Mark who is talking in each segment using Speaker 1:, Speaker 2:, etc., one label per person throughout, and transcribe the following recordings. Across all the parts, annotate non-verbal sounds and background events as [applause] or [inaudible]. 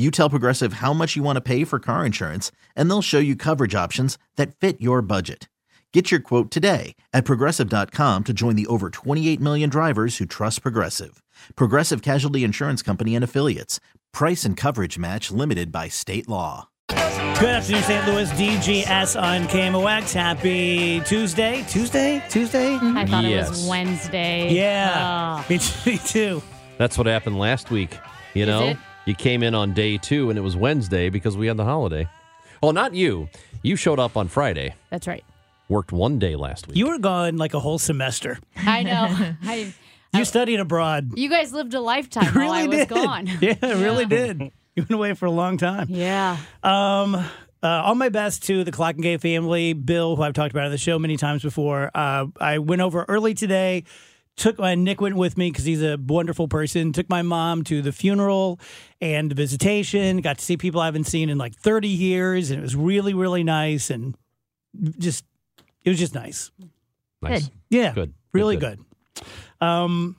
Speaker 1: You tell Progressive how much you want to pay for car insurance, and they'll show you coverage options that fit your budget. Get your quote today at progressive.com to join the over 28 million drivers who trust Progressive. Progressive Casualty Insurance Company and Affiliates. Price and coverage match limited by state law.
Speaker 2: Good afternoon, St. Louis. DGS on KMOX. Happy Tuesday. Tuesday? Tuesday?
Speaker 3: I thought it
Speaker 4: Yes.
Speaker 3: was Wednesday.
Speaker 2: Yeah.
Speaker 3: Oh. [laughs]
Speaker 2: Me, t- me too.
Speaker 4: That's what happened last week. You
Speaker 3: Is
Speaker 4: know,
Speaker 3: it?
Speaker 4: You came in on day two and it was Wednesday because we had the holiday. Well, not you. You showed up on Friday.
Speaker 3: That's right.
Speaker 4: Worked one day last week.
Speaker 2: You were gone like a whole semester. [laughs]
Speaker 3: I know. [laughs] I,
Speaker 2: You studied abroad.
Speaker 3: you guys lived a lifetime [laughs]
Speaker 2: You
Speaker 3: while I was
Speaker 2: did.
Speaker 3: gone.
Speaker 2: Yeah, it really did. You went away for a long time.
Speaker 3: Yeah.
Speaker 2: Um, uh, all my best to the Clock and Gay family. Bill, who I've talked about on the show many times before. Uh, I went over early today. Took my Nick went with me because he's a wonderful person. Took my mom to the funeral and the visitation. Got to see people I haven't seen in like 30 years, and it was really, really nice. And just, it was just nice.
Speaker 4: nice.
Speaker 2: Yeah,
Speaker 4: Good.
Speaker 2: really
Speaker 4: Good,
Speaker 2: good. Um,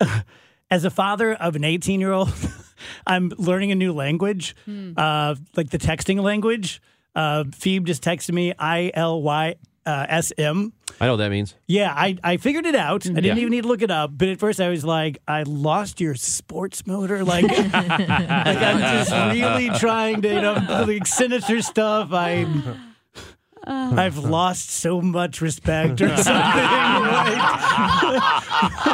Speaker 2: [laughs] as a father of an 18 year old, [laughs] I'm learning a new language, uh, like the texting language. Uh, Phoebe just texted me I L Y uh, S M.
Speaker 4: I know what that means.
Speaker 2: Yeah, I, I figured it out. I didn't
Speaker 4: Yeah.
Speaker 2: even need to look it up. But at first, I was like, I lost your sports motor. [laughs] Like, like I'm just [laughs] really trying to, you know, like sinister stuff. I. [laughs] I've lost so much respect or [laughs] something. Like,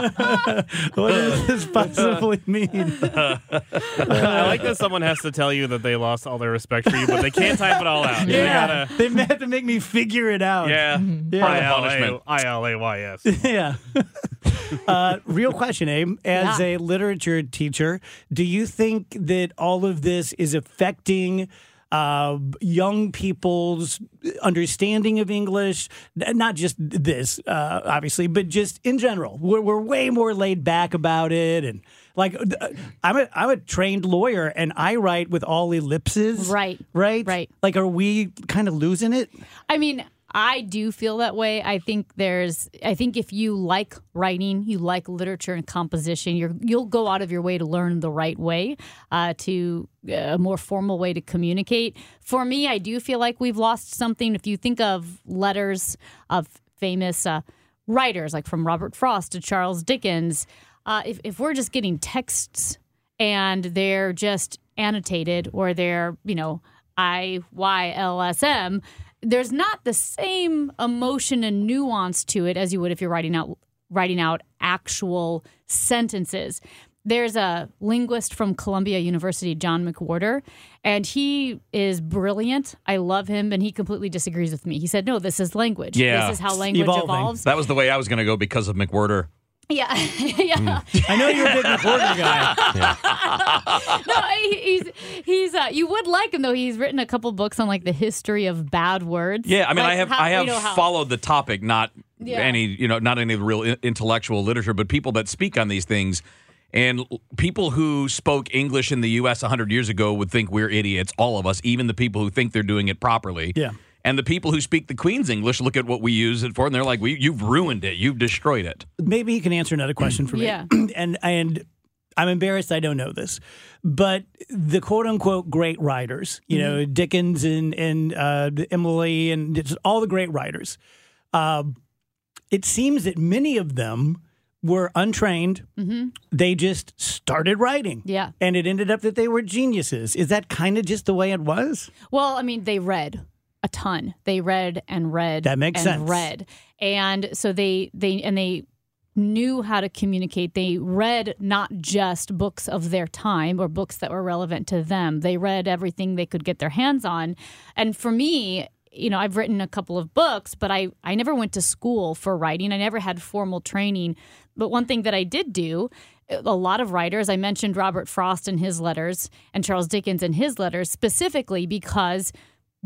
Speaker 2: [laughs] what does this possibly mean?
Speaker 5: I like that someone has to tell you that they lost all their respect for you, but they can't type it all out. You
Speaker 2: Yeah,
Speaker 5: gotta,
Speaker 2: they have to make me figure it out.
Speaker 5: yeah.
Speaker 2: Yeah.
Speaker 5: I L A Y S.
Speaker 2: Yeah. uh, real question, Abe. As
Speaker 3: Yeah.
Speaker 2: a literature teacher, do you think that all of this is affecting uh, young people's understanding of English? Not just this, uh, obviously, but just in general. We're, we're way more laid back about it. And like, uh, I'm a, I'm a trained lawyer and I write with all ellipses.
Speaker 3: Right.
Speaker 2: Right?
Speaker 3: Right.
Speaker 2: Like, are we kind of losing it?
Speaker 3: I mean, I do feel that way. I think there's I think if you like writing, you like literature and composition, you're you'll go out of your way to learn the right way, uh, to uh, a more formal way to communicate. For me, I do feel like we've lost something. If you think of letters of famous uh, writers, like from Robert Frost to Charles Dickens, uh, if if we're just getting texts and they're just annotated or they're you know I Y L S M there's not the same emotion and nuance to it as you would if you're writing out writing out actual sentences. There's a linguist from Columbia University, John McWhorter, and he is brilliant. I love him, and he completely disagrees with me. He said, "No, this is language.
Speaker 6: Yeah.
Speaker 3: This is how language
Speaker 2: Evolving.
Speaker 3: evolves."
Speaker 6: That was the way I was going to go because of McWhorter.
Speaker 3: Yeah, [laughs] yeah.
Speaker 2: I know you're a big McWhorter guy. [laughs]
Speaker 3: no, he's he's uh, you would like him though. He's written a couple books on like the history of bad words.
Speaker 6: Yeah, I mean,
Speaker 3: Like
Speaker 6: I have
Speaker 3: how-
Speaker 6: I have
Speaker 3: you know,
Speaker 6: followed the topic, not
Speaker 3: Yeah.
Speaker 6: any you know, not any of the real intellectual literature, but people that speak on these things. And people who spoke English in the U.S. 100 years ago would think we're idiots, all of us, even the people who think they're doing it properly.
Speaker 2: Yeah.
Speaker 6: And the people who speak the Queen's English look at what we use it for, and they're like, we, "You've ruined it. You've destroyed it."
Speaker 2: maybe he can answer another question for me.
Speaker 3: Yeah. [clears throat]
Speaker 2: and and I'm embarrassed I don't know this, but the quote unquote great writers, you know, Dickens and and uh, Emily and just all the great writers, uh, it seems that many of them were untrained. They just started writing.
Speaker 3: Yeah.
Speaker 2: And it ended up that they were geniuses. Is that kind of just the way it was?
Speaker 3: Well, I mean, they read a ton. They read and read.
Speaker 2: That makes
Speaker 3: and
Speaker 2: sense.
Speaker 3: Read, and so they they and they knew how to communicate. They read not just books of their time or books that were relevant to them. They read everything they could get their hands on. And for me, you know, I've written a couple of books, but I, I never went to school for writing. I never had formal training. But one thing that I did do, a lot of writers, I mentioned Robert Frost in his letters and Charles Dickens in his letters, specifically because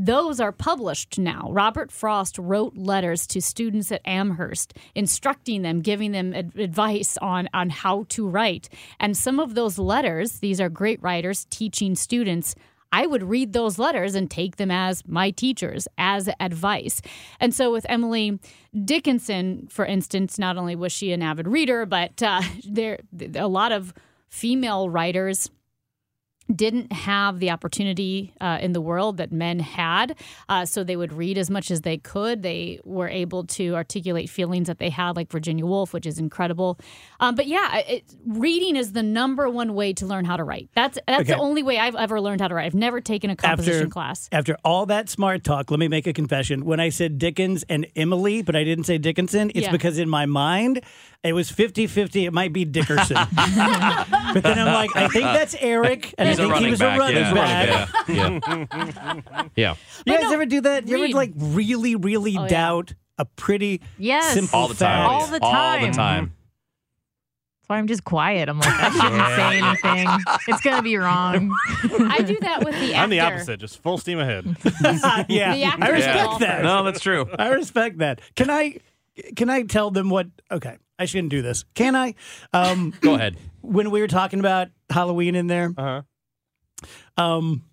Speaker 3: those are published now. Robert Frost wrote letters to students at Amherst, instructing them, giving them ad- advice on, on how to write. And some of those letters, these are great writers teaching students. I would read those letters and take them as my teachers, as advice. And so with Emily Dickinson, for instance, not only was she an avid reader, but uh, [laughs] there a lot of female writers didn't have the opportunity uh, in the world that men had. Uh, so they would read as much as they could. They were able to articulate feelings that they had, like Virginia Woolf, which is incredible. Um, but yeah, it, reading is the number one way to learn how to write. That's that's
Speaker 2: Okay.
Speaker 3: the only way I've ever learned how to write. I've never taken a composition
Speaker 2: after,
Speaker 3: class.
Speaker 2: After all that smart talk, let me make a confession. When I said Dickens and Emily, but I didn't say Dickinson, it's
Speaker 3: Yeah.
Speaker 2: because in my mind, it was 50 50. It might be Dickerson. [laughs] but then I'm like, I think that's Eric. And
Speaker 6: a
Speaker 2: think he was
Speaker 6: back.
Speaker 2: a running
Speaker 6: yeah.
Speaker 2: back.
Speaker 4: Yeah. yeah. [laughs]
Speaker 2: You guys
Speaker 3: no,
Speaker 2: ever do that? You ever like really, really
Speaker 3: Oh, yeah.
Speaker 2: doubt a pretty
Speaker 7: Yes.
Speaker 2: simple
Speaker 6: All the time.
Speaker 2: fact?
Speaker 7: All the time.
Speaker 6: All
Speaker 7: time.
Speaker 6: the time.
Speaker 7: That's why I'm just quiet. I'm like, I shouldn't say anything. It's gonna be wrong.
Speaker 3: I do that with the actor.
Speaker 5: I'm the opposite, just full steam ahead. [laughs]
Speaker 2: yeah, I respect
Speaker 3: golfer.
Speaker 2: that.
Speaker 6: No, that's true.
Speaker 2: I respect that. Can I? Can I tell them what? Okay, I shouldn't do this. Can I? Um,
Speaker 4: Go ahead.
Speaker 2: when we were talking about Halloween in there,
Speaker 5: Uh-huh.
Speaker 2: Um,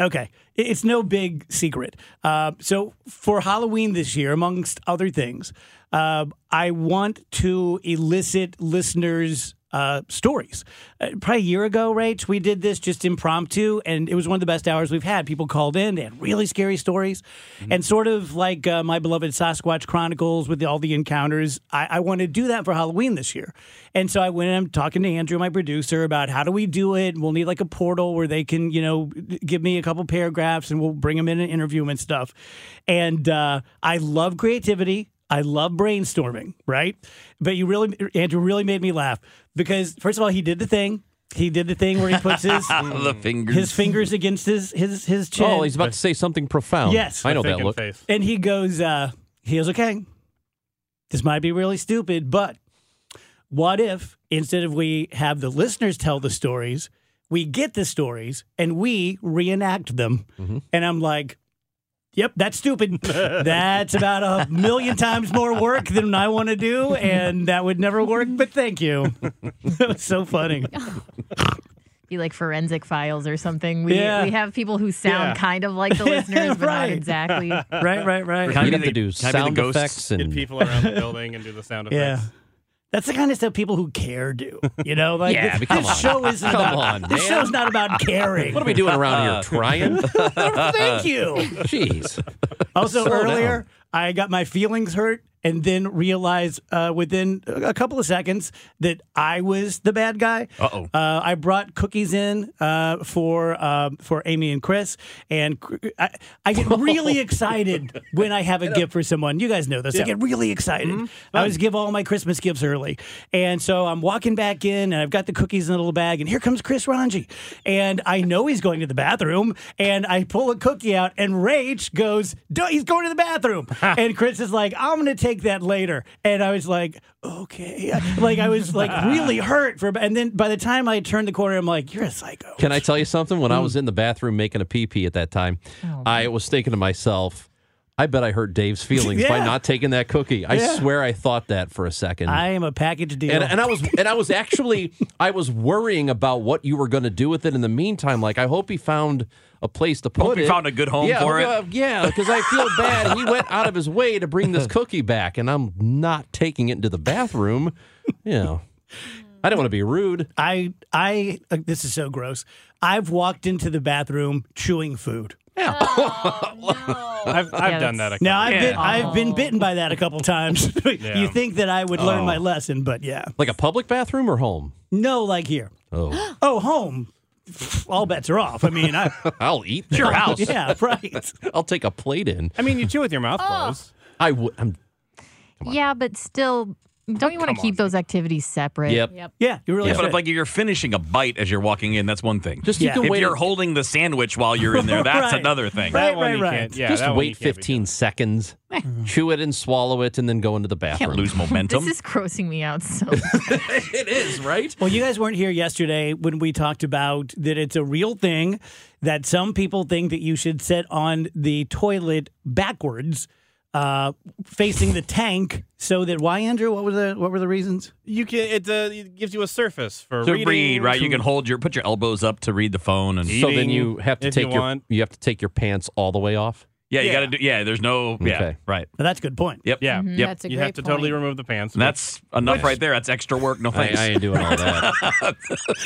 Speaker 2: okay, it's no big secret. Uh, so for Halloween this year, amongst other things, uh, I want to elicit listeners. Uh, stories. Uh, probably a year ago, Rach, we did this just impromptu, and it was one of the best hours we've had. People called in, they had really scary stories, and sort of like uh, my beloved Sasquatch Chronicles with all the encounters. I, I want to do that for Halloween this year, and so I went. and I'm talking to Andrew, my producer, about how do we do it. We'll need like a portal where they can, you know, give me a couple paragraphs, and we'll bring them in and interview them and stuff. And uh, I love creativity. I love brainstorming, right? But you really, Andrew, really made me laugh because first of all, he did the thing. He did the thing where he puts his [laughs]
Speaker 6: the fingers.
Speaker 2: his fingers against his his his chin.
Speaker 4: Oh, he's about to say something profound.
Speaker 2: Yes.
Speaker 4: I know that look.
Speaker 5: Face.
Speaker 2: and he goes, uh, he goes, okay, this might be really stupid, but what if instead of we have the listeners tell the stories, we get the stories and we reenact them? And I'm like, Yep, that's stupid. that's about a million times more work than I want to do, and that would never work. But thank you. [laughs] that was so funny.
Speaker 7: Be like forensic files or something. We
Speaker 2: Yeah.
Speaker 7: we have people who sound
Speaker 2: Yeah.
Speaker 7: kind of like the listeners, but
Speaker 2: Right.
Speaker 7: not exactly.
Speaker 2: Right, right, right.
Speaker 6: Can I
Speaker 4: You'd
Speaker 6: be
Speaker 4: have to
Speaker 6: the-
Speaker 4: do
Speaker 6: can
Speaker 4: sound
Speaker 6: ghosts?
Speaker 4: effects
Speaker 5: Get
Speaker 4: and
Speaker 5: people around the building and do the sound effects. Yeah.
Speaker 2: That's the kind of stuff people who care do. You know, like
Speaker 4: Yeah,
Speaker 2: this, this show isn't
Speaker 4: Come
Speaker 2: about
Speaker 4: on,
Speaker 2: this
Speaker 4: man.
Speaker 2: show's not about caring.
Speaker 4: what are we doing around here? [laughs] Trying?
Speaker 2: Thank you.
Speaker 4: Jeez.
Speaker 2: Also,
Speaker 4: Slow
Speaker 2: earlier,
Speaker 4: down.
Speaker 2: I got my feelings hurt and then realize uh, within a couple of seconds that I was the bad guy.
Speaker 6: Uh-oh.
Speaker 2: Uh, I brought cookies in uh, for uh, for Amy and Chris, and I, I get really [laughs] excited when I have a gift for someone. You guys know this. I get really excited. I always give all my Christmas gifts early, and so I'm walking back in, and I've got the cookies in a little bag, and here comes Chris Ranji, and I know he's going to the bathroom, and I pull a cookie out, and Rach goes, "He's going to the bathroom," [laughs] and Chris is like, "I'm going to take that later," and I was like, "Okay," like I was like really [laughs] hurt for, and then by the time I turned the corner, I'm like, "You're a psycho."
Speaker 4: Can I tell you something? When I was mm. in the bathroom making a pee pee at that time, oh, I was thinking to myself, I bet I hurt Dave's feelings by not taking that cookie. I
Speaker 2: Yeah.
Speaker 4: swear I thought that for a second.
Speaker 2: I am a package deal.
Speaker 4: and, and I was and I was actually I was worrying about what you were going to do with it in the meantime. Like I hope he found a place to put
Speaker 6: Hope
Speaker 4: it.
Speaker 6: he found a good home
Speaker 4: yeah,
Speaker 6: for it.
Speaker 4: yeah, because I feel bad. He went out of his way to bring this cookie back, and I'm not taking it into the bathroom. You know, I don't want to be rude.
Speaker 2: I I uh, this is so gross. I've walked into the bathroom chewing food.
Speaker 5: Oh, [laughs] I've, I've
Speaker 7: Yeah,
Speaker 5: done that. A couple
Speaker 2: Now I've been I've been bitten by that a couple [laughs] times. [laughs] you think that I would learn
Speaker 4: Oh.
Speaker 2: my lesson, but yeah,
Speaker 4: Like a public bathroom or home?
Speaker 2: no, like here.
Speaker 4: Oh, [gasps]
Speaker 2: Oh, home. All bets are off. I mean, I,
Speaker 4: I'll eat
Speaker 6: It's your house.
Speaker 2: yeah, right.
Speaker 4: I'll take a plate in.
Speaker 5: I mean, you chew with your mouth oh. closed.
Speaker 4: I would. I'm
Speaker 7: Yeah, but still, Don't you want to keep those activities separate?
Speaker 4: Yep.
Speaker 3: Yep.
Speaker 2: Yeah, you really
Speaker 6: Yeah, but if like you're finishing a bite as you're walking in, that's one thing.
Speaker 4: Just
Speaker 2: Yeah.
Speaker 4: you can
Speaker 6: if
Speaker 4: wait.
Speaker 6: you're holding the sandwich while you're in there, that's [laughs]
Speaker 2: Right.
Speaker 6: another thing.
Speaker 2: Right,
Speaker 5: That one
Speaker 2: right,
Speaker 5: you
Speaker 2: right.
Speaker 5: can't- Yeah,
Speaker 4: just
Speaker 5: that one you
Speaker 4: wait 15 seconds, [laughs] chew it and swallow it, and then go into the bathroom.
Speaker 6: Can't lose [laughs] momentum.
Speaker 7: This is grossing me out so
Speaker 4: it is right.
Speaker 2: Well, you guys weren't here yesterday when we talked about that it's a real thing that some people think that you should sit on the toilet backwards, uh, facing the tank, so that why, Andrew? What were the what were the reasons?
Speaker 5: You can. It, uh, it gives you a surface for
Speaker 6: to
Speaker 5: reading,
Speaker 6: read, right?
Speaker 5: to-
Speaker 6: You can hold your put your elbows up to read the phone, and
Speaker 4: So then you have to take
Speaker 5: you
Speaker 4: your
Speaker 5: want.
Speaker 4: you have to take your pants all the way off.
Speaker 6: yeah, you
Speaker 5: Yeah.
Speaker 6: got to do. Yeah, there's no. Yeah,
Speaker 4: Okay.
Speaker 6: right.
Speaker 2: Well, that's a good point.
Speaker 6: Yep.
Speaker 5: Yeah.
Speaker 7: Mhm.
Speaker 6: Yep.
Speaker 3: That's a
Speaker 5: you have to totally remove the pants.
Speaker 6: And that's enough right there. That's extra work. No
Speaker 4: I,
Speaker 6: thanks.
Speaker 4: I ain't doing all that.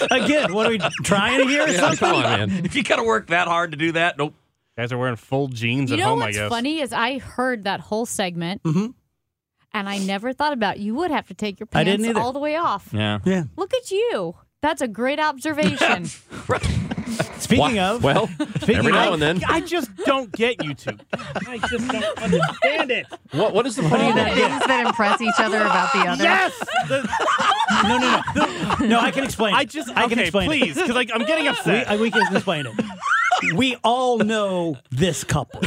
Speaker 4: [laughs]
Speaker 2: Again, what are we trying here? or
Speaker 4: Yeah,
Speaker 2: something?
Speaker 4: come on, man.
Speaker 6: if you got to work that hard to do that, nope.
Speaker 5: Guys are wearing full jeans
Speaker 3: You
Speaker 5: at
Speaker 3: know
Speaker 5: home. I
Speaker 3: what's
Speaker 5: guess.
Speaker 3: funny is I heard that whole segment,
Speaker 2: Mhm.
Speaker 3: and I never thought about you would have to take your
Speaker 2: I
Speaker 3: pants
Speaker 2: didn't either.
Speaker 3: all the way off.
Speaker 6: Yeah.
Speaker 2: Yeah.
Speaker 3: Look at you. That's a great observation. [laughs]
Speaker 2: Speaking
Speaker 4: Wha-
Speaker 2: of,
Speaker 4: well,
Speaker 2: speaking
Speaker 4: every now
Speaker 2: of,
Speaker 4: and then.
Speaker 5: I just don't get you two. I just don't understand it.
Speaker 4: What what is the
Speaker 2: do you
Speaker 4: problem?
Speaker 2: not get?
Speaker 7: things that impress each other about the other.
Speaker 5: Yes. The-
Speaker 2: no, no, no, no. I can explain. It.
Speaker 5: I just.
Speaker 2: I can
Speaker 5: okay,
Speaker 2: explain.
Speaker 5: please, because like I'm getting
Speaker 2: It. We,
Speaker 5: upset.
Speaker 2: I- we can explain it. We all know this couple.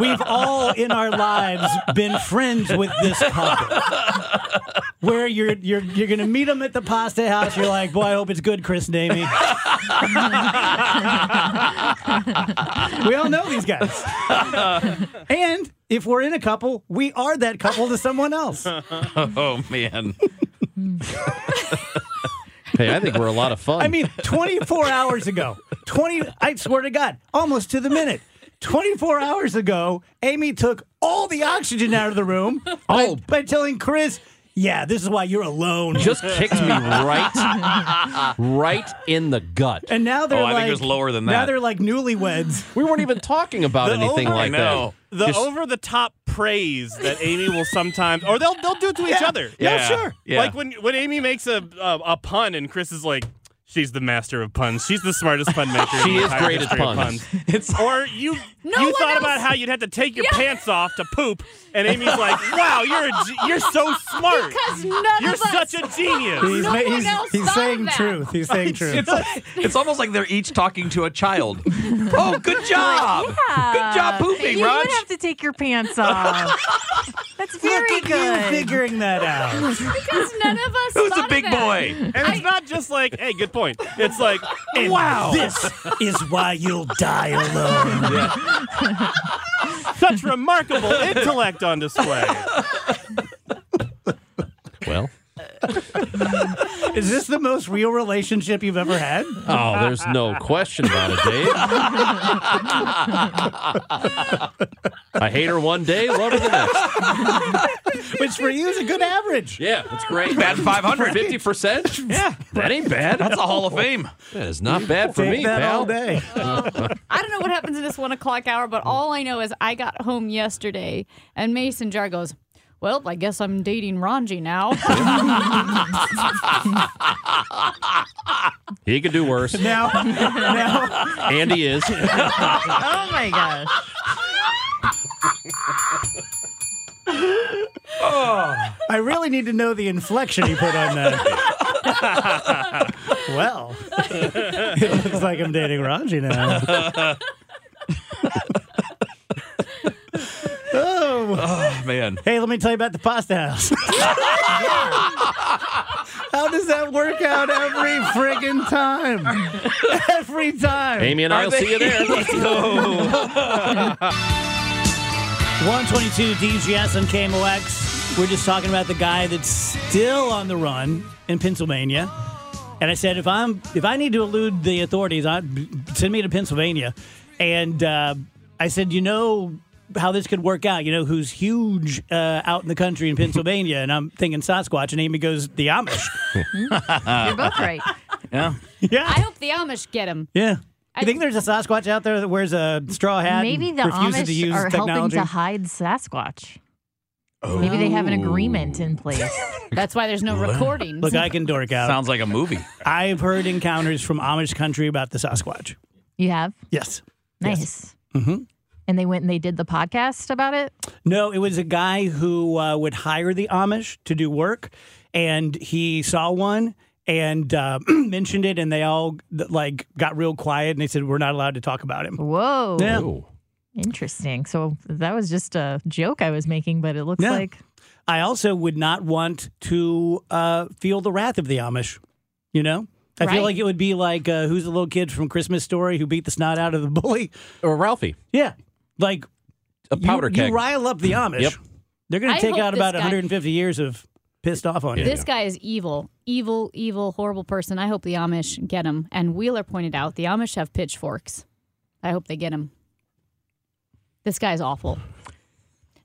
Speaker 2: We've all in our lives been friends with this couple. Where you're you're you're gonna meet them at the pasta house. You're like, boy, I hope it's good, Chris and Amy. we all know these guys. And if we're in a couple, we are that couple to someone else. [laughs]
Speaker 6: Oh man.
Speaker 4: Hey, I think we're a lot of fun.
Speaker 2: I mean, 24 hours ago, 20, I swear to God, almost to the minute. 24 hours ago, Amy took all the oxygen out of the room
Speaker 4: Oh.
Speaker 2: by, by telling Chris, yeah, this is why you're alone.
Speaker 4: just kicked me right, [laughs] right in the gut.
Speaker 2: and now they're
Speaker 6: Oh,
Speaker 2: like,
Speaker 6: I think it was lower than
Speaker 2: Now they're like newlyweds.
Speaker 4: We weren't even talking about
Speaker 5: The
Speaker 4: anything
Speaker 5: over-
Speaker 4: like that.
Speaker 5: the
Speaker 4: Just-
Speaker 5: over the top praise that Amy will sometimes, or they'll they'll do it to each other.
Speaker 2: Yeah,
Speaker 6: Yeah.
Speaker 2: sure.
Speaker 6: Yeah.
Speaker 5: Like when when Amy makes a, a a pun and Chris is like, she's the master of puns. She's the smartest pun maker. in
Speaker 4: She
Speaker 5: the
Speaker 4: is
Speaker 5: entire
Speaker 4: great at
Speaker 5: history of
Speaker 4: puns. [laughs]
Speaker 6: It's
Speaker 5: Or you
Speaker 3: No
Speaker 5: you
Speaker 3: one
Speaker 5: thought
Speaker 3: else-
Speaker 5: about how you'd have to take your
Speaker 3: Yeah.
Speaker 5: pants off to poop, and Amy's [laughs] like, "Wow, you're a you're so smart.
Speaker 3: Because none
Speaker 5: You're
Speaker 3: of us.
Speaker 5: such a genius."
Speaker 2: He's,
Speaker 3: No
Speaker 2: ma-
Speaker 3: one else
Speaker 2: he's
Speaker 3: thought
Speaker 2: saying
Speaker 3: of that.
Speaker 2: truth. He's saying truth.
Speaker 6: it's, it's almost like they're each talking to a child. [laughs] Oh, good job. Good job pooping,
Speaker 7: You
Speaker 6: Raj.
Speaker 7: would have to take your pants off. [laughs] That's very
Speaker 2: Look at
Speaker 7: good.
Speaker 2: you figuring that out.
Speaker 3: Because none of us
Speaker 6: Who's a big
Speaker 3: of that.
Speaker 6: boy?
Speaker 5: And it's not just like, "Hey, good point." It's like,
Speaker 2: And
Speaker 5: "Wow,
Speaker 2: This is why you'll die alone. [laughs]
Speaker 5: such remarkable intellect on display."
Speaker 4: well, [laughs]
Speaker 2: Is this the most real relationship you've ever had?
Speaker 4: oh, there's no question about it, Dave. I hate her one day, love her the next.
Speaker 2: Which for you is a good average.
Speaker 4: Yeah, that's great.
Speaker 6: Bad 500.
Speaker 4: Fifty percent.
Speaker 6: Yeah.
Speaker 4: That ain't bad.
Speaker 6: That's a Hall of Fame.
Speaker 4: That is not bad for
Speaker 2: Take
Speaker 4: me,
Speaker 2: that
Speaker 4: pal.
Speaker 2: all day.
Speaker 3: I don't know what happens in this one o'clock hour, but all I know is I got home yesterday and Mason Jar goes, Well, I guess I'm dating Ranji now. [laughs]
Speaker 4: He could do worse,
Speaker 2: Now, now,
Speaker 4: and he is.
Speaker 7: Oh my gosh.
Speaker 2: I really need to know the inflection he put on that. well, it looks like I'm dating Ranji now. oh,
Speaker 6: Oh, man.
Speaker 2: hey, let me tell you about the pasta house. [laughs] How does that work out every friggin' time? Every time.
Speaker 4: Amy and I'll see you there. [laughs]
Speaker 2: 122 DGS and KMOX. We're just talking about the guy that's still on the run in Pennsylvania. And I said, if I'm if I need to elude the authorities, I send me to Pennsylvania. And uh, I said, you know how this could work out. You know who's huge uh, out in the country in Pennsylvania, and I'm thinking Sasquatch, and Amy goes the Amish. [laughs]
Speaker 7: You're both right.
Speaker 6: Yeah.
Speaker 2: yeah,
Speaker 3: I hope the Amish get him.
Speaker 2: yeah.
Speaker 3: I-
Speaker 2: You think there's a Sasquatch out there that wears a straw hat?
Speaker 7: Maybe
Speaker 2: and
Speaker 7: the
Speaker 2: refuses
Speaker 7: Amish
Speaker 2: to use
Speaker 7: are
Speaker 2: technology?
Speaker 7: helping to hide Sasquatch. Maybe they have an agreement in place. [laughs]
Speaker 3: That's why there's no recordings.
Speaker 2: Look, I can dork out.
Speaker 6: Sounds like a movie.
Speaker 2: I've heard encounters from Amish country about the Sasquatch.
Speaker 7: You have?
Speaker 2: Yes.
Speaker 7: Nice. And they went and they did the podcast about it.
Speaker 2: No, it was a guy who uh, would hire the Amish to do work, and he saw one and uh, [clears throat] mentioned it, and they all like got real quiet, and they said we're not allowed to talk about him.
Speaker 7: Whoa.
Speaker 2: Yeah.
Speaker 4: Ooh.
Speaker 7: Interesting. So that was just a joke I was making, but it looks
Speaker 2: Yeah.
Speaker 7: like
Speaker 2: I also would not want to uh, feel the wrath of the Amish. You know, I feel like it would be like uh, who's the little kid from Christmas Story who beat the snot out of the bully?
Speaker 4: Or Ralphie,
Speaker 2: Yeah, like
Speaker 4: a powder
Speaker 2: you,
Speaker 4: keg.
Speaker 2: you rile up the Amish.
Speaker 4: Yep.
Speaker 2: They're going
Speaker 3: I
Speaker 2: to take
Speaker 3: hope
Speaker 2: out
Speaker 3: this
Speaker 2: about
Speaker 3: guy-
Speaker 2: 150 years of pissed off on you.
Speaker 3: This guy is evil, evil, evil, horrible person. I hope the Amish get him. And Wheeler pointed out the Amish have pitchforks. I hope they get him. This guy's awful.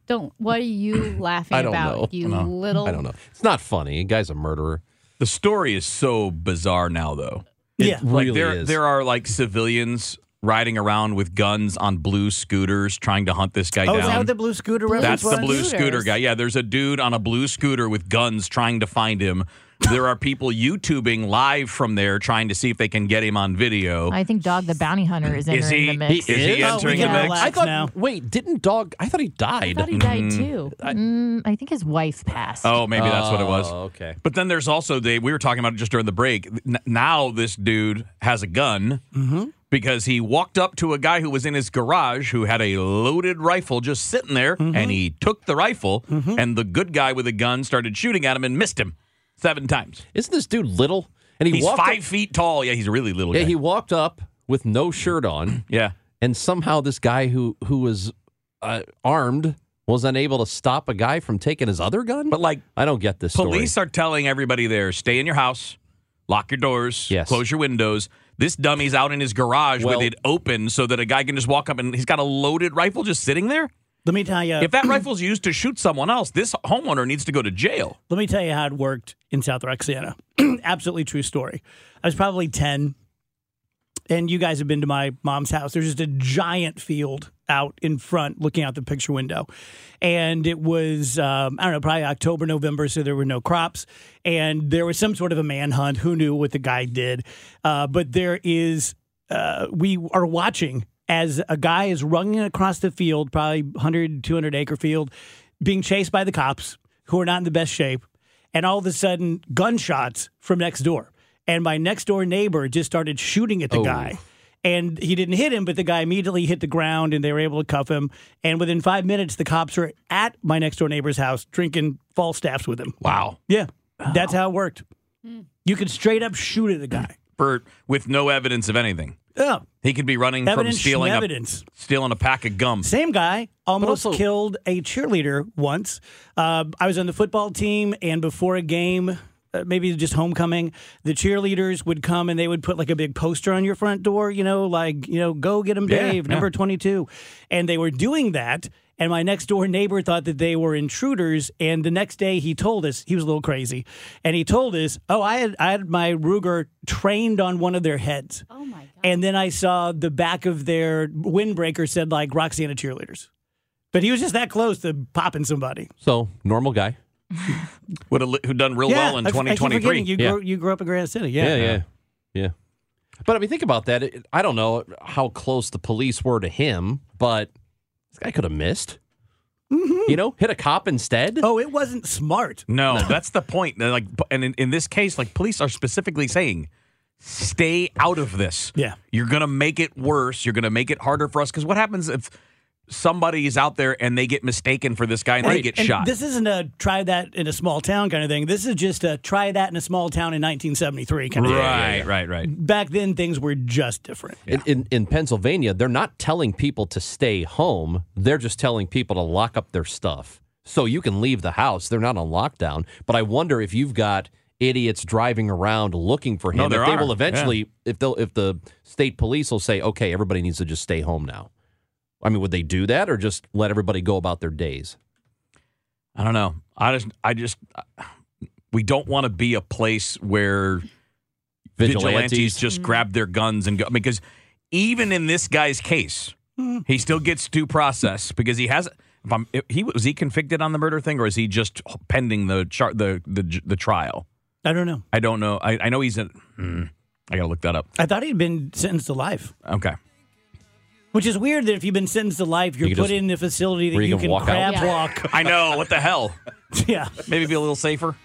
Speaker 3: Don't. What are you [coughs] laughing
Speaker 4: I don't
Speaker 3: about?
Speaker 4: know.
Speaker 3: You
Speaker 6: No.
Speaker 3: little.
Speaker 4: I don't know. It's not funny. Guy's a murderer.
Speaker 6: The story is so bizarre now, though.
Speaker 2: Yeah.
Speaker 6: Like
Speaker 4: Really
Speaker 6: there,
Speaker 4: is.
Speaker 6: there are like civilians riding around with guns on blue scooters trying to hunt this guy
Speaker 2: Oh,
Speaker 6: down.
Speaker 2: is that what the blue scooter reference
Speaker 6: That's the blue
Speaker 3: Scooters.
Speaker 6: scooter guy. Yeah, there's a dude on a blue scooter with guns trying to find him. There are people YouTubing live from there trying to see if they can get him on video.
Speaker 7: I think Dog the Bounty Hunter is
Speaker 6: Is
Speaker 7: entering
Speaker 6: he-
Speaker 7: the mix.
Speaker 6: he- is he
Speaker 2: Oh,
Speaker 6: entering
Speaker 2: can
Speaker 6: the mix?
Speaker 4: I thought.
Speaker 2: now.
Speaker 4: Wait, didn't dog? I thought he
Speaker 3: I
Speaker 4: died.
Speaker 3: thought he died too.
Speaker 7: Mm, I think his wife passed.
Speaker 6: Oh, maybe that's what it was.
Speaker 4: Oh, okay.
Speaker 6: But then there's also the we were talking about it just during the break. N- now this dude has a gun because he walked up to a guy who was in his garage who had a loaded rifle just sitting there, and he took the rifle, and the good guy with a gun started shooting at him and missed him seven times.
Speaker 4: Isn't this dude little? And he
Speaker 6: He's
Speaker 4: walked
Speaker 6: five
Speaker 4: Up,
Speaker 6: feet tall. Yeah, he's a really little
Speaker 4: yeah,
Speaker 6: guy.
Speaker 4: he walked up with no shirt on, [clears throat]
Speaker 6: yeah.
Speaker 4: and somehow this guy who who was uh, armed was unable to stop a guy from taking his other gun.
Speaker 6: But like
Speaker 4: I don't get this story.
Speaker 6: police are telling everybody there, stay in your house, lock your doors,
Speaker 4: Yes.
Speaker 6: close your windows. This dummy's out in his garage
Speaker 4: Well-
Speaker 6: with it open so that a guy can just walk up and he's got a loaded rifle just sitting there.
Speaker 2: Let me tell you.
Speaker 6: If that rifle's used to shoot someone else, this homeowner needs to go to jail.
Speaker 2: Let me tell you how it worked in South Roxana. [clears throat] Absolutely true story. I was probably 10, and you guys have been to my mom's house. There's just a giant field out in front looking out the picture window. And it was, um, I don't know, probably October, November, so there were no crops. And there was some sort of a manhunt. Who knew what the guy did? Uh, but there is, uh, we are watching as a guy is running across the field, probably 100, 200 acre field, being chased by the cops who are not in the best shape. And all of a sudden, gunshots from next door. And my next door neighbor just started shooting at the
Speaker 4: Oh.
Speaker 2: guy. And he didn't hit him, but the guy immediately hit the ground and they were able to cuff him. And within five minutes, the cops were at my next door neighbor's house drinking Falstaffs with him.
Speaker 6: Wow.
Speaker 2: Yeah, that's how it worked. You could straight up shoot at the guy.
Speaker 6: For with no evidence of anything.
Speaker 2: Oh,
Speaker 6: He could be running from
Speaker 2: evidence,
Speaker 6: stealing a,
Speaker 2: evidence.
Speaker 6: stealing a pack of gum.
Speaker 2: Same guy almost
Speaker 4: also-
Speaker 2: killed a cheerleader once. Uh, I was on the football team, and before a game, uh, maybe just homecoming, the cheerleaders would come and they would put like a big poster on your front door, you know, like, you know, go get him,
Speaker 6: Yeah,
Speaker 2: Dave,
Speaker 6: yeah.
Speaker 2: number 22. And they were doing that. And my next door neighbor thought that they were intruders. And the next day he told us, he was a little crazy. And he told us, oh, I had, I had my Ruger trained on one of their heads.
Speaker 3: Oh my god.
Speaker 2: And then I saw the back of their windbreaker said like Roxana cheerleaders. But he was just that close to popping somebody.
Speaker 4: so normal guy.
Speaker 6: Would have who done real well in
Speaker 2: I- I
Speaker 6: 2023.
Speaker 2: You,
Speaker 4: Yeah.
Speaker 2: grew, you grew up in Granite City. Yeah.
Speaker 4: Yeah, yeah, yeah. But I mean, think about that. It- I don't know how close the police were to him, but this guy could have missed. Mm-hmm. You know, hit a cop instead.
Speaker 2: Oh, it wasn't smart.
Speaker 6: No, [laughs] that's the point. Like, and in, in this case, like police are specifically saying, stay out of this.
Speaker 2: Yeah.
Speaker 6: You're gonna make it worse. You're gonna make it harder for us. Because what happens if somebody is out there and they get mistaken for this guy and they get
Speaker 2: And
Speaker 6: shot?
Speaker 2: This isn't a try that in a small town kind of thing. This is just a try that in a small town in 1973 kind of thing.
Speaker 6: right, right, right.
Speaker 2: Back then, things were just different.
Speaker 4: In, in in Pennsylvania, they're not telling people to stay home. They're just telling people to lock up their stuff. So you can leave the house. They're not on lockdown. But I wonder if you've got idiots driving around looking for him.
Speaker 6: No,
Speaker 4: if
Speaker 6: there
Speaker 4: they
Speaker 6: are.
Speaker 4: will eventually if they'll if the state police will say, okay, everybody needs to just stay home now. I mean, would they do that or just let everybody go about their days?
Speaker 6: I don't know. I just, I just, uh, we don't want to be a place where vigilantes, just mm-hmm. grab their guns and go. Because even in this guy's case, mm-hmm. he still gets due process because he has. If I'm, if he was he convicted on the murder thing, or is he just pending the char, the the the trial?
Speaker 2: I don't know.
Speaker 6: I don't know. I, I know he's in. Hmm, I gotta look that up.
Speaker 2: I thought he'd been sentenced to life.
Speaker 6: Okay.
Speaker 2: Which is weird that if you've been sentenced to life, you're
Speaker 4: You can
Speaker 2: put
Speaker 4: just-
Speaker 2: in a facility that
Speaker 4: where you
Speaker 2: you,
Speaker 4: can
Speaker 2: can,
Speaker 4: walk out.
Speaker 2: crab
Speaker 3: Yeah.
Speaker 2: walk. [laughs]
Speaker 6: I know. What the hell? [laughs]
Speaker 2: yeah.
Speaker 6: Maybe be a little safer.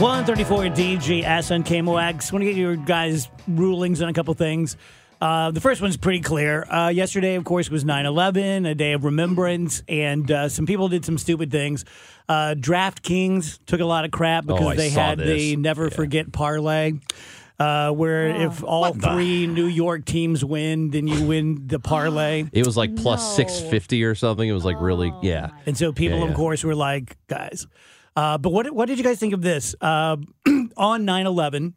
Speaker 2: 134 DGS on KMOX. Want to get your guys' rulings on a couple things. Uh, the first one's pretty clear. Uh, yesterday, of course, was 9 11, a day of remembrance, and uh, some people did some stupid things. Uh, DraftKings took a lot of crap because
Speaker 4: Oh, I
Speaker 2: they
Speaker 4: saw
Speaker 2: had the
Speaker 4: this.
Speaker 2: never forget parlay. Uh, where if all three [sighs] New York teams win, then you win the parlay.
Speaker 4: It was like plus
Speaker 3: No.
Speaker 4: 650 or something. It was like really, yeah.
Speaker 2: And so people,
Speaker 4: Yeah,
Speaker 2: of course, were like, guys. Uh, but what what did you guys think of this? Uh, [clears throat] on 9 11,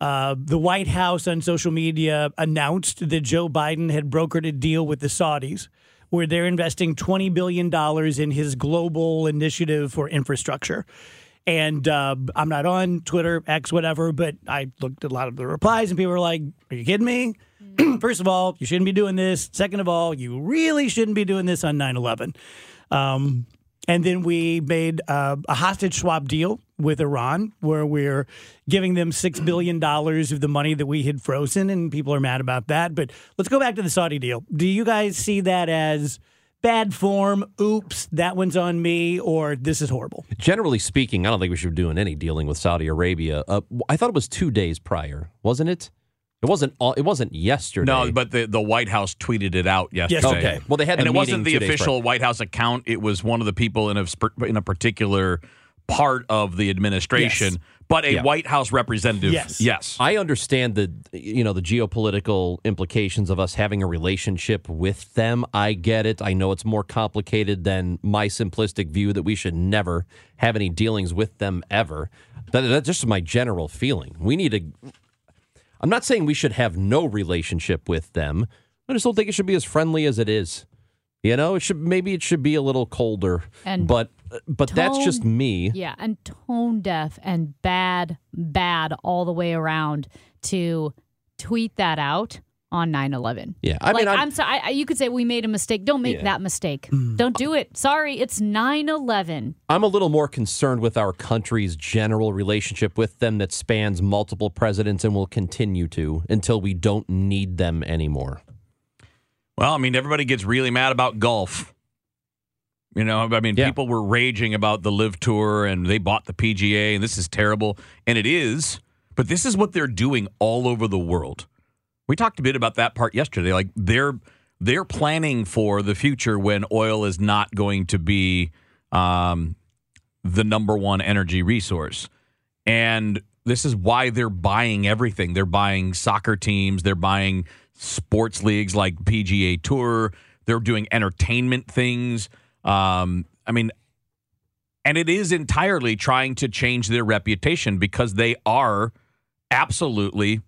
Speaker 2: uh, the White House on social media announced that Joe Biden had brokered a deal with the Saudis where they're investing $20 billion in his global initiative for infrastructure. And uh, I'm not on Twitter, X, whatever, but I looked at a lot of the replies and people were like, Are you kidding me? [clears throat] First of all, you shouldn't be doing this. Second of all, you really shouldn't be doing this on 9 11. Um, and then we made uh, a hostage swap deal with Iran where we're giving them $6 billion of the money that we had frozen, and people are mad about that. But let's go back to the Saudi deal. Do you guys see that as bad form? Oops, that one's on me, or this is horrible?
Speaker 4: Generally speaking, I don't think we should be doing any dealing with Saudi Arabia. Uh, I thought it was two days prior, wasn't it? It wasn't. All, it wasn't yesterday.
Speaker 6: No, but the, the White House tweeted it out yesterday.
Speaker 2: Okay.
Speaker 4: Well, they had
Speaker 6: and
Speaker 4: the
Speaker 6: it wasn't the
Speaker 4: two days
Speaker 6: official White House account. It was one of the people in a in a particular part of the administration,
Speaker 2: Yes.
Speaker 6: But a
Speaker 4: Yeah.
Speaker 6: White House representative.
Speaker 2: Yes.
Speaker 6: yes.
Speaker 4: I understand the you know the geopolitical implications of us having a relationship with them. I get it. I know it's more complicated than my simplistic view that we should never have any dealings with them ever. That, that's just my general feeling. We need to. I'm not saying we should have no relationship with them. I just don't think it should be as friendly as it is. You know, it should maybe it should be a little colder.
Speaker 3: And
Speaker 4: but but that's just me.
Speaker 3: Yeah, and tone deaf and bad, bad all the way around to tweet that out on 9-11.
Speaker 4: Yeah, I
Speaker 3: like,
Speaker 4: mean, I'm-
Speaker 3: I'm, sorry. I, you could say we made a mistake. Don't make
Speaker 4: Yeah.
Speaker 3: that mistake. Mm. Don't do it. Sorry, it's 9-11.
Speaker 4: I'm a little more concerned with our country's general relationship with them that spans multiple presidents and will continue to until we don't need them anymore.
Speaker 6: Well, I mean, everybody gets really mad about golf. You know, I mean,
Speaker 4: Yeah.
Speaker 6: people were raging about the LIV Tour and they bought the PGA and this is terrible. And it is, but this is what they're doing all over the world. We talked a bit about that part yesterday. Like they're they're planning for the future when oil is not going to be um, the number one energy resource. And this is why they're buying everything. They're buying soccer teams, they're buying sports leagues like PGA Tour, they're doing entertainment things. Um, I mean, and it is entirely trying to change their reputation because they are absolutely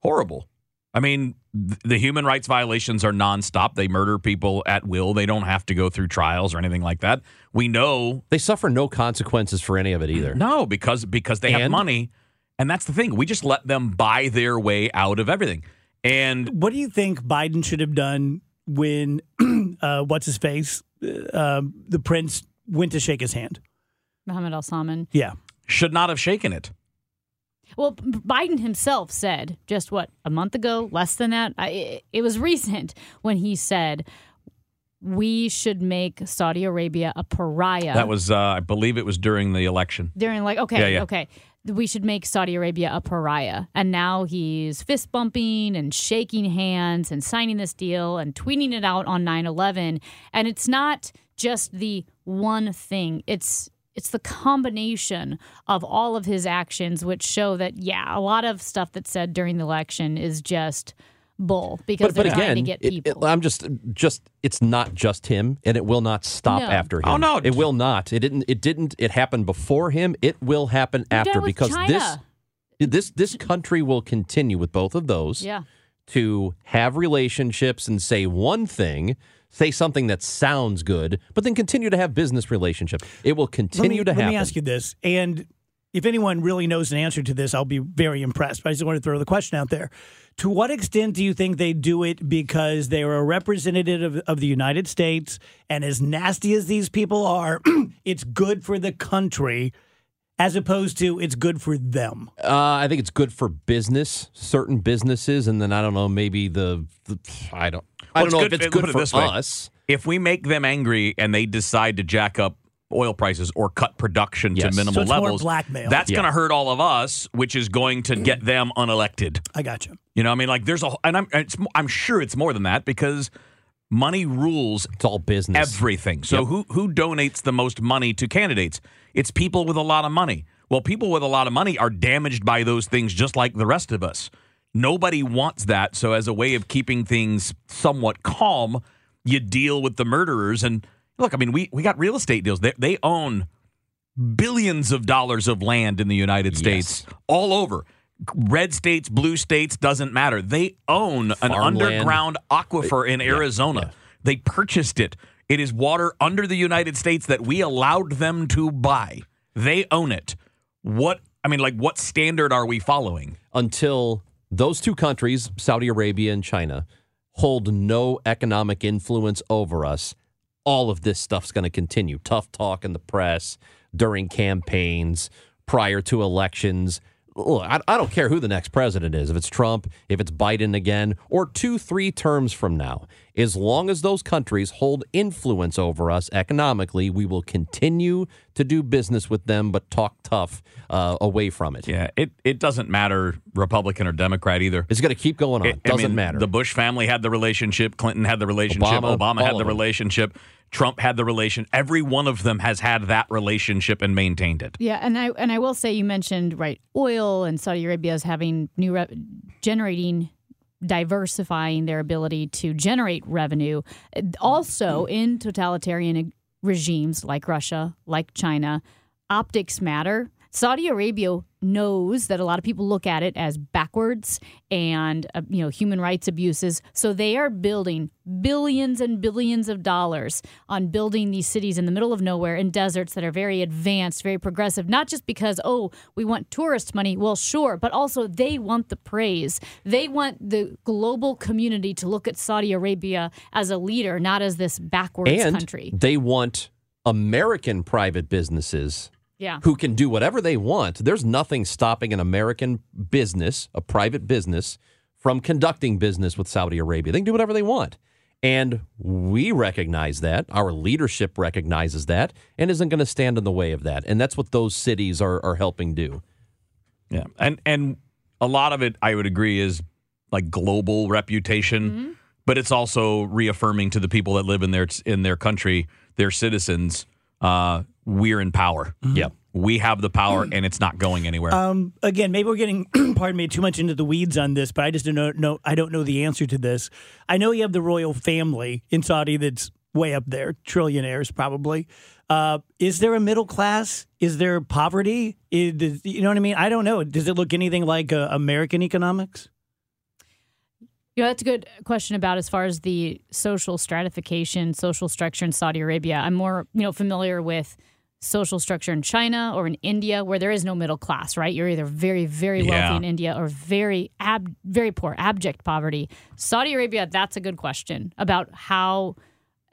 Speaker 6: horrible. I mean, th- the human rights violations are nonstop. They murder people at will. They don't have to go through trials or anything like that. We know
Speaker 4: They suffer no consequences for any of it either.
Speaker 6: no, because because they have money, and that's the thing. We just let them buy their way out of everything. And
Speaker 2: What do you think Biden should have done when, [clears throat] uh, what's his face, uh, the prince went to shake his hand?
Speaker 3: Mohammed Al Salman.
Speaker 2: Yeah.
Speaker 6: should not have shaken it.
Speaker 3: Well, Biden himself said just what a month ago, less than that. I, it- it was recent when he said we should make Saudi Arabia a pariah.
Speaker 6: That was, uh, I believe, it was during the election.
Speaker 3: during like okay,
Speaker 6: Yeah, yeah.
Speaker 3: okay, we should make Saudi Arabia a pariah. And now he's fist bumping and shaking hands and signing this deal and tweeting it out on 9/11. And it's not just the one thing. It's it's the combination of all of his actions which show that yeah, a lot of stuff that's said during the election is just bull because
Speaker 4: But, but
Speaker 3: they're trying
Speaker 4: again,
Speaker 3: to get
Speaker 4: it- it-
Speaker 3: people.
Speaker 4: I'm just just it's not just him, and it will not stop
Speaker 3: No.
Speaker 4: after oh, him.
Speaker 6: Oh, no.
Speaker 4: it will not. It didn't. It didn't. It happened before him. It will happen
Speaker 3: did it
Speaker 4: after because
Speaker 3: China.
Speaker 4: this this this country will continue with both of those.
Speaker 3: yeah.
Speaker 4: to have relationships and say one thing, say something that sounds good, but then continue to have business relationships. It will continue
Speaker 2: me,
Speaker 4: to
Speaker 2: let
Speaker 4: happen.
Speaker 2: me ask you this, and if anyone really knows an answer to this, I'll be very impressed. But I just want to throw the question out there: To what extent do you think they do it because they are a representative of, of the United States, and as nasty as these people are, [clears throat] it's good for the country? as opposed to it's good for them?
Speaker 4: Uh, I think it's good for business, certain businesses, and then I don't know, maybe the, the I don't, I
Speaker 6: Well,
Speaker 4: don't know
Speaker 6: it's
Speaker 4: if it's
Speaker 6: good-
Speaker 4: good
Speaker 6: it
Speaker 4: for
Speaker 6: this way.
Speaker 4: us.
Speaker 6: If we make them angry and they decide to jack up oil prices or cut production
Speaker 4: Yes.
Speaker 6: to minimal
Speaker 2: So
Speaker 6: levels,
Speaker 2: blackmail.
Speaker 6: that's
Speaker 4: Yeah.
Speaker 6: going to hurt all of us, which is going to get them unelected.
Speaker 2: I got you.
Speaker 6: You know, I mean, like there's a, and I'm, it's, I'm sure it's more than that because money rules
Speaker 4: It's all business.
Speaker 6: everything. So
Speaker 4: Yep.
Speaker 6: who who donates the most money to candidates? It's people with a lot of money. Well, people with a lot of money are damaged by those things just like the rest of us. Nobody wants that. So as a way of keeping things somewhat calm, you deal with the murderers and look, I mean, we we got real estate deals. They they own billions of dollars of land in the United States all over. Red states, blue states, doesn't matter. They own an underground aquifer in Arizona. They purchased it. It is water under the United States that we allowed them to buy. They own it. What I mean, like what standard are we following?
Speaker 4: until those two countries, Saudi Arabia and China, hold no economic influence over us, all of this stuff's going to continue. Tough talk in the press, during campaigns, prior to elections. Look, I, I don't care who the next president is, if it's Trump, if it's Biden again, or two, three terms from now. As long as those countries hold influence over us economically, we will continue to do business with them, but talk tough uh, away from it.
Speaker 6: Yeah, it, it doesn't matter Republican or Democrat either.
Speaker 4: It's going to keep going on.
Speaker 6: It-
Speaker 4: Doesn't
Speaker 6: mean,
Speaker 4: matter.
Speaker 6: The Bush family had the relationship. Clinton had the relationship.
Speaker 4: Obama,
Speaker 6: Obama, had the relationship. Trump had the relation. Every one of them has had that relationship and maintained it.
Speaker 3: Yeah, and I and I will say you mentioned right oil and Saudi Arabia is having new re- generating diversifying their ability to generate revenue. Also in totalitarian regimes like Russia, like China, optics matter. Saudi Arabia knows that a lot of people look at it as backwards and uh, you know human rights abuses. So they are building billions and billions of dollars on building these cities in the middle of nowhere in deserts that are very advanced very progressive not just because oh we want tourist money. Well sure but also they want the praise. They want the global community to look at Saudi Arabia as a leader not as this backwards
Speaker 4: and
Speaker 3: country.
Speaker 4: they want American private businesses
Speaker 3: yeah
Speaker 4: who can do whatever they want. There's nothing stopping an American business, a private business, from conducting business with Saudi Arabia. They can do whatever they want. And we recognize that. Our leadership recognizes that and isn't going to stand in the way of that. And that's what those cities are, are helping do.
Speaker 6: Yeah, and and a lot of it, I would agree, is like global reputation, but it's also reaffirming to the people that live in their in their country, their citizens, uh, we're in power.
Speaker 4: Yep.
Speaker 6: We have the power, and it's not going anywhere.
Speaker 2: Um, again, maybe we're getting, [clears throat] pardon me, too much into the weeds on this, but I just don't know, know. I don't know the answer to this. I know you have the royal family in Saudi that's way up there, trillionaires probably. Uh, is there a middle class? Is there poverty? Is, does- you know what I mean? I don't know. Does it look anything like uh, American economics?
Speaker 3: Yeah, that's a good question about as far as the social stratification, social structure in Saudi Arabia. I'm more, you know, familiar with social structure in China or in India where there is no middle class, right? You're either very, very wealthy
Speaker 6: Yeah.
Speaker 3: in India or very ab- very poor, abject poverty. Saudi Arabia, that's a good question about how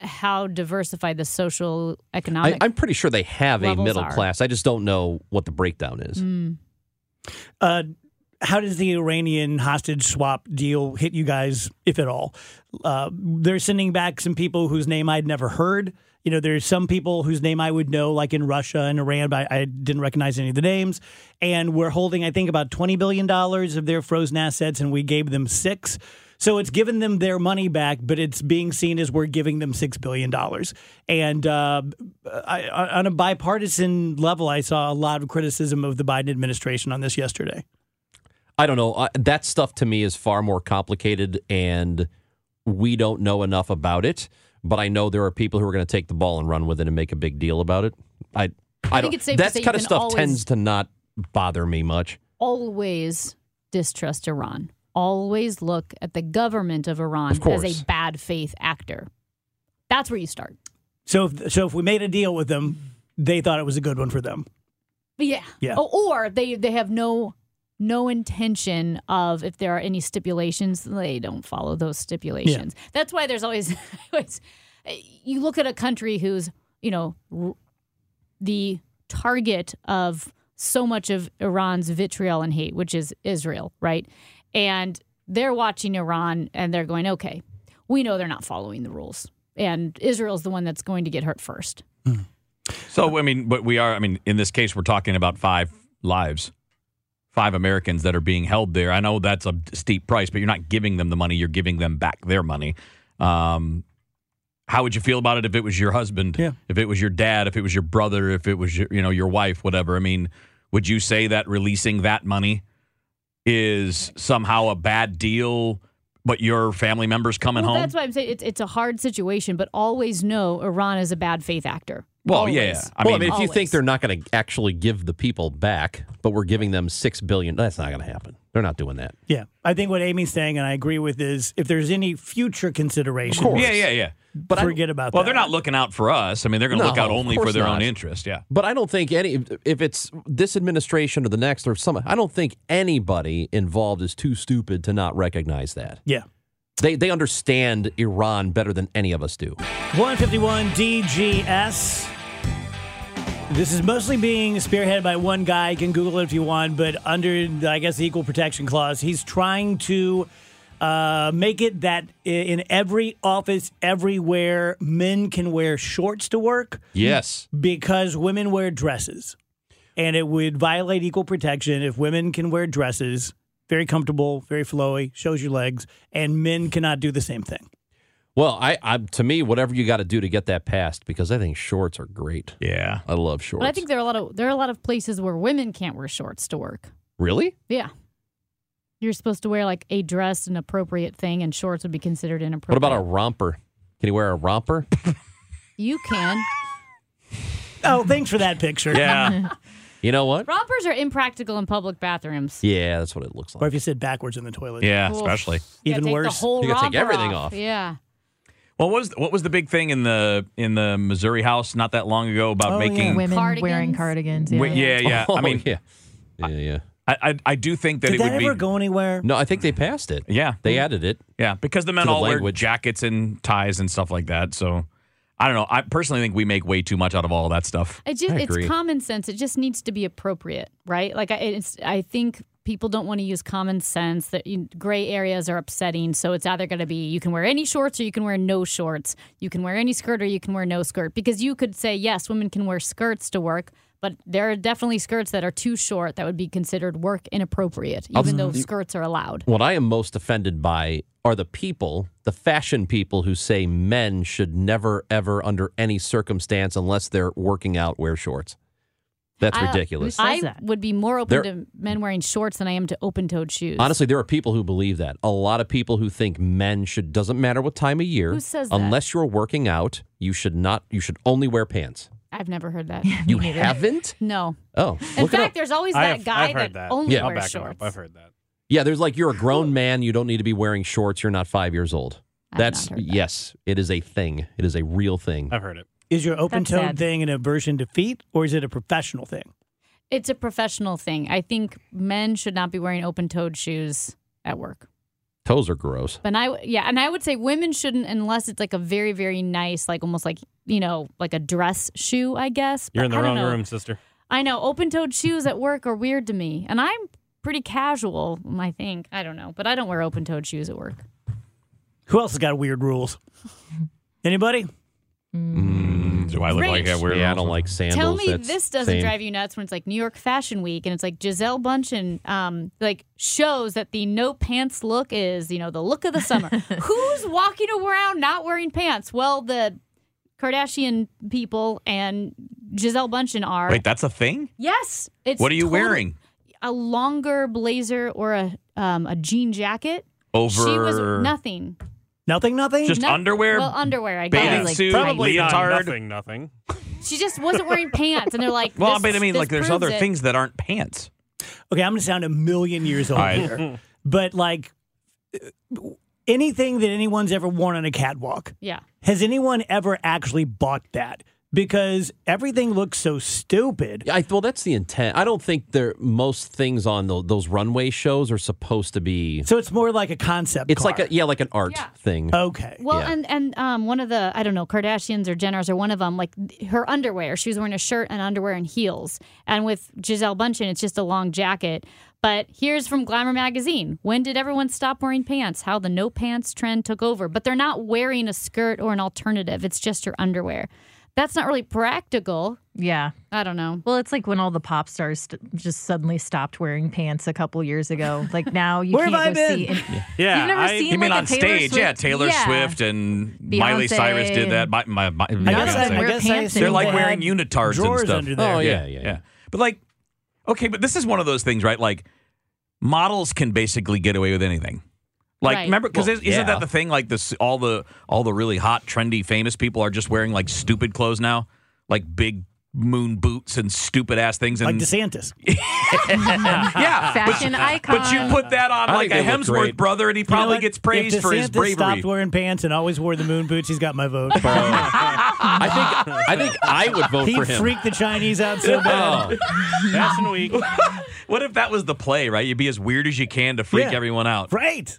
Speaker 3: how diversified the social economic
Speaker 4: I'm pretty sure they have a middle
Speaker 3: are.
Speaker 4: class. I just don't know what the breakdown is.
Speaker 2: Uh, how does the Iranian hostage swap deal hit you guys, if at all? Uh, they're sending back some people whose name I'd never heard. You know, there's some people whose name I would know, like in Russia and Iran, but I, didn't recognize any of the names. And we're holding, I think, about $20 billion of their frozen assets, and we gave them six. So it's given them their money back, but it's being seen as we're giving them $6 billion. And uh, I, on a bipartisan level, I saw a lot of criticism of the Biden administration on this yesterday.
Speaker 4: I don't know. I, that stuff to me is far more complicated, and we don't know enough about it. But I know there are people who are going to take the ball and run with it and make a big deal about it. I, I,
Speaker 3: think
Speaker 4: don't.
Speaker 3: it's safe to
Speaker 4: that
Speaker 3: say
Speaker 4: kind of stuff
Speaker 3: always-
Speaker 4: tends to not bother me much.
Speaker 3: always distrust Iran. Always look at the government of Iran
Speaker 4: Of
Speaker 3: as a bad faith actor. That's where you start.
Speaker 2: So, if, so if we made a deal with them, they thought it was a good one for them.
Speaker 3: Yeah.
Speaker 2: Yeah.
Speaker 3: O- Or they they have no no intention of if there are any stipulations, they don't follow those stipulations. That's why there's always, [laughs] always eh, you look at a country who's you know r- the target of so much of Iran's vitriol and hate, which is Israel, right? And they're watching Iran and they're going, okay, we know they're not following the rules. And Israel's the one that's going to get hurt first. Hmm.
Speaker 6: So I mean, but we are. I mean, in this case, we're talking about five lives, five Americans that are being held there. I know that's a steep price, but you're not giving them the money; you're giving them back their money. Um, how would you feel about it if it was your husband?
Speaker 2: Yeah.
Speaker 6: If it was your dad? If it was your brother? If it was your, you know, your wife? Whatever. I mean, would you say that releasing that money is somehow a bad deal? But your family members coming
Speaker 3: Well,
Speaker 6: home.
Speaker 3: that's why I'm saying it's, it's a hard situation, but always know Iran is a bad faith actor.
Speaker 6: Well, yeah.
Speaker 3: Always.
Speaker 6: I
Speaker 4: well,
Speaker 6: mean,
Speaker 4: I mean, if you think they're not going to actually give the people back, but we're giving them six billion, that's not going to happen. They're not doing that.
Speaker 2: Yeah. I think what Amy's saying, and I agree with, is if there's any future consideration,
Speaker 6: yeah, yeah, yeah.
Speaker 2: but forget about that.
Speaker 6: Well,
Speaker 2: that.
Speaker 6: they're not looking out for us. I mean, they're going to look out only for their
Speaker 4: not.
Speaker 6: own interest. Yeah.
Speaker 4: But I don't think any, if it's this administration or the next or some, I don't think anybody involved is too stupid to not recognize that.
Speaker 2: Yeah.
Speaker 4: They they understand Iran better than any of us do.
Speaker 2: 151 DGS. This is mostly being spearheaded by one guy. You can Google it if you want, but under, I guess, the Equal Protection Clause, he's trying to uh, make it that in every office, everywhere, men can wear shorts to work
Speaker 4: Yes.
Speaker 2: because women wear dresses. And it would violate equal protection if women can wear dresses, very comfortable, very flowy, shows your legs, and men cannot do the same thing.
Speaker 4: Well, I, I to me, whatever you got to do to get that passed, because I think shorts are great.
Speaker 6: Yeah.
Speaker 4: I love shorts.
Speaker 3: But I think there are a lot of there are a lot of places where women can't wear shorts to work.
Speaker 4: really.
Speaker 3: Yeah. You're supposed to wear like a dress, an appropriate thing, and shorts would be considered inappropriate.
Speaker 4: What about a romper? Can you wear a romper?
Speaker 3: You can. [laughs]
Speaker 2: Oh, thanks for that picture.
Speaker 6: Yeah. [laughs]
Speaker 4: You know what?
Speaker 3: Rompers are impractical in public bathrooms.
Speaker 4: Yeah, that's what it looks like.
Speaker 2: Or if you sit backwards in the toilet.
Speaker 6: yeah.
Speaker 3: Oof.
Speaker 6: Especially.
Speaker 2: Even worse.
Speaker 4: You gotta take
Speaker 3: romper
Speaker 4: everything off.
Speaker 3: Yeah.
Speaker 6: Well, what was what was the big thing in the in the Missouri House not that long ago about
Speaker 2: Oh,
Speaker 6: making?
Speaker 2: yeah.
Speaker 7: Women
Speaker 3: Cardigans?
Speaker 7: wearing cardigans. Yeah.
Speaker 6: Wi- yeah, yeah. [laughs]
Speaker 4: Oh,
Speaker 6: I mean,
Speaker 4: yeah, yeah, yeah.
Speaker 6: I, I I do think that
Speaker 2: Did
Speaker 6: it
Speaker 2: that
Speaker 6: would
Speaker 2: ever
Speaker 6: be.
Speaker 2: go anywhere?
Speaker 4: No, I think they passed it.
Speaker 6: Yeah.
Speaker 4: They added it.
Speaker 6: Yeah, because the men
Speaker 4: To the
Speaker 6: all wear jackets and ties and stuff like that. So I don't know. I personally think we make way too much out of all of that stuff.
Speaker 3: It just
Speaker 4: I
Speaker 3: it's common sense. It just needs to be appropriate, right? Like I, it's I think people don't want to use common sense. That gray areas are upsetting, so it's either going to be you can wear any shorts or you can wear no shorts. You can wear any skirt or you can wear no skirt because you could say yes, women can wear skirts to work. But there are definitely skirts that are too short that would be considered work inappropriate, even though skirts are allowed.
Speaker 4: What I am most offended by are the people, the fashion people who say men should never, ever, under any circumstance, unless they're working out, wear shorts. That's
Speaker 3: I- uh,
Speaker 4: ridiculous.
Speaker 7: says
Speaker 3: I
Speaker 7: that?
Speaker 3: would be more open
Speaker 4: There-
Speaker 3: to men wearing shorts than I am to open-toed shoes.
Speaker 4: Honestly, there are people who believe that. A lot of people who think men should doesn't matter what time of year.
Speaker 3: Who says that?
Speaker 4: Unless you're working out, you should not. You should only wear pants.
Speaker 3: I've never heard that. [laughs]
Speaker 4: You haven't?
Speaker 3: No.
Speaker 4: Oh,
Speaker 3: In fact, there's always that
Speaker 5: have-
Speaker 3: guy
Speaker 5: I've heard
Speaker 3: that,
Speaker 5: that.
Speaker 3: only
Speaker 4: Yeah.
Speaker 3: Wears shorts.
Speaker 5: I've heard that.
Speaker 4: Yeah, there's like you're a grown man. You don't need to be wearing shorts. You're not five years old.
Speaker 3: I've
Speaker 4: That's
Speaker 3: not heard that.
Speaker 4: yes, it is a thing. It is a real thing.
Speaker 5: I've heard it.
Speaker 2: Is your open toed thing an aversion to feet, or is it a professional thing?
Speaker 3: It's a professional thing. I think men should not be wearing open-toed shoes at work.
Speaker 4: Toes are gross.
Speaker 3: But I, yeah, and I would say women shouldn't unless it's like a very, very nice, like almost like you know, like a dress shoe. I guess.
Speaker 5: You're
Speaker 3: But
Speaker 5: in the
Speaker 3: I
Speaker 5: wrong
Speaker 3: know.
Speaker 5: room, sister.
Speaker 3: I know open-toed shoes at work are weird to me, and I'm pretty casual. I think I don't know, but I don't wear open-toed shoes at work.
Speaker 2: Who else has got weird rules? [laughs] Anybody? Mm.
Speaker 6: Do I look
Speaker 3: Great.
Speaker 6: like I wear?
Speaker 4: yeah, I don't like sandals.
Speaker 3: Tell me
Speaker 4: That's
Speaker 3: this doesn't
Speaker 4: same.
Speaker 3: drive you nuts when it's like New York Fashion Week and it's like Gisele Bundchen um like shows that the no pants look is, you know, the look of the summer. [laughs] Who's walking around not wearing pants? Well, the Kardashian people and Gisele Bundchen are.
Speaker 6: Wait, that's a thing.
Speaker 3: yes. It's
Speaker 6: What are you
Speaker 3: totally-
Speaker 6: wearing
Speaker 3: A longer blazer or a um a jean jacket.
Speaker 6: over?
Speaker 3: She was nothing.
Speaker 2: Nothing, nothing?
Speaker 6: Just
Speaker 3: No-
Speaker 6: underwear,
Speaker 3: Well, underweay, I
Speaker 6: bathing
Speaker 3: guess.
Speaker 7: like
Speaker 6: suit,
Speaker 5: Probably not
Speaker 6: leotard.
Speaker 5: nothing, nothing.
Speaker 3: She just wasn't wearing pants, and they're like,
Speaker 6: Well,
Speaker 3: this-
Speaker 6: but I mean,
Speaker 3: this
Speaker 6: like, there's
Speaker 3: proves
Speaker 6: other
Speaker 3: it.
Speaker 6: things that aren't pants.
Speaker 2: okay, I'm going to sound a million years old
Speaker 6: All right.
Speaker 2: here. But like uh, anything that anyone's ever worn on a catwalk,
Speaker 3: Yeah.
Speaker 2: has anyone ever actually bought that? Because everything looks so stupid.
Speaker 4: I well, that's the intent. I don't think there most things on tho- those runway shows are supposed to be.
Speaker 2: So it's more like a concept.
Speaker 4: It's like a yeah, like an art thing.
Speaker 2: okay.
Speaker 3: Well,
Speaker 4: Yeah.
Speaker 3: and and um, one of the I don't know Kardashians or Jenners or one of them like her underwear. She was wearing a shirt and underwear and heels. And with Gisele Bundchen, it's just a long jacket. But here's from Glamour magazine: When did everyone stop wearing pants? How the no pants trend took over. But they're not wearing a skirt or an alternative. It's just her underwear. That's not really practical.
Speaker 7: Yeah.
Speaker 3: I don't know.
Speaker 7: Well, it's like when all the pop stars st- just suddenly stopped wearing pants a couple years ago. Like now you [laughs]
Speaker 2: Where
Speaker 7: can't
Speaker 2: have
Speaker 7: go
Speaker 2: I been?
Speaker 7: see. And,
Speaker 5: Yeah,
Speaker 7: You've never
Speaker 5: I-
Speaker 7: seen
Speaker 6: You mean
Speaker 7: like
Speaker 6: on
Speaker 7: a Taylor
Speaker 6: stage?
Speaker 7: Swift?
Speaker 6: Yeah, Taylor
Speaker 7: Yeah.
Speaker 6: Swift and Miley Cyrus did that.
Speaker 7: and-
Speaker 6: My, my, my,
Speaker 2: I guess,
Speaker 7: Beyonce
Speaker 2: I, I guess
Speaker 7: pants
Speaker 2: assumed
Speaker 6: They're like wearing unitards and stuff.
Speaker 2: under there.
Speaker 4: Oh yeah, yeah,
Speaker 6: yeah. But like, okay, but this is one of those things, right? Like, models can basically get away with anything. Like,
Speaker 3: Right.
Speaker 6: remember, because
Speaker 4: Well,
Speaker 6: isn't
Speaker 4: yeah.
Speaker 6: that the thing? Like, this all the all the really hot, trendy, famous people are just wearing like stupid clothes now, like big moon boots and stupid ass things. And
Speaker 2: Like DeSantis. [laughs]
Speaker 6: yeah,
Speaker 7: Fashion
Speaker 6: but,
Speaker 7: icon.
Speaker 6: But you put that on
Speaker 4: I
Speaker 6: like a Hemsworth brother, and he
Speaker 2: You know
Speaker 6: probably gets praised
Speaker 2: if
Speaker 6: for his
Speaker 2: DeSantis
Speaker 6: bravery.
Speaker 2: stopped wearing pants and always wore the moon boots, he's got my vote. [laughs]
Speaker 4: I think I think I would vote
Speaker 2: he
Speaker 4: for him.
Speaker 2: He freaked the Chinese out so bad.
Speaker 4: Oh,
Speaker 5: Fashion [laughs] Week.
Speaker 6: What if that was the play, right? You'd be as weird as you can to freak
Speaker 2: Yeah.
Speaker 6: everyone out.
Speaker 2: Right.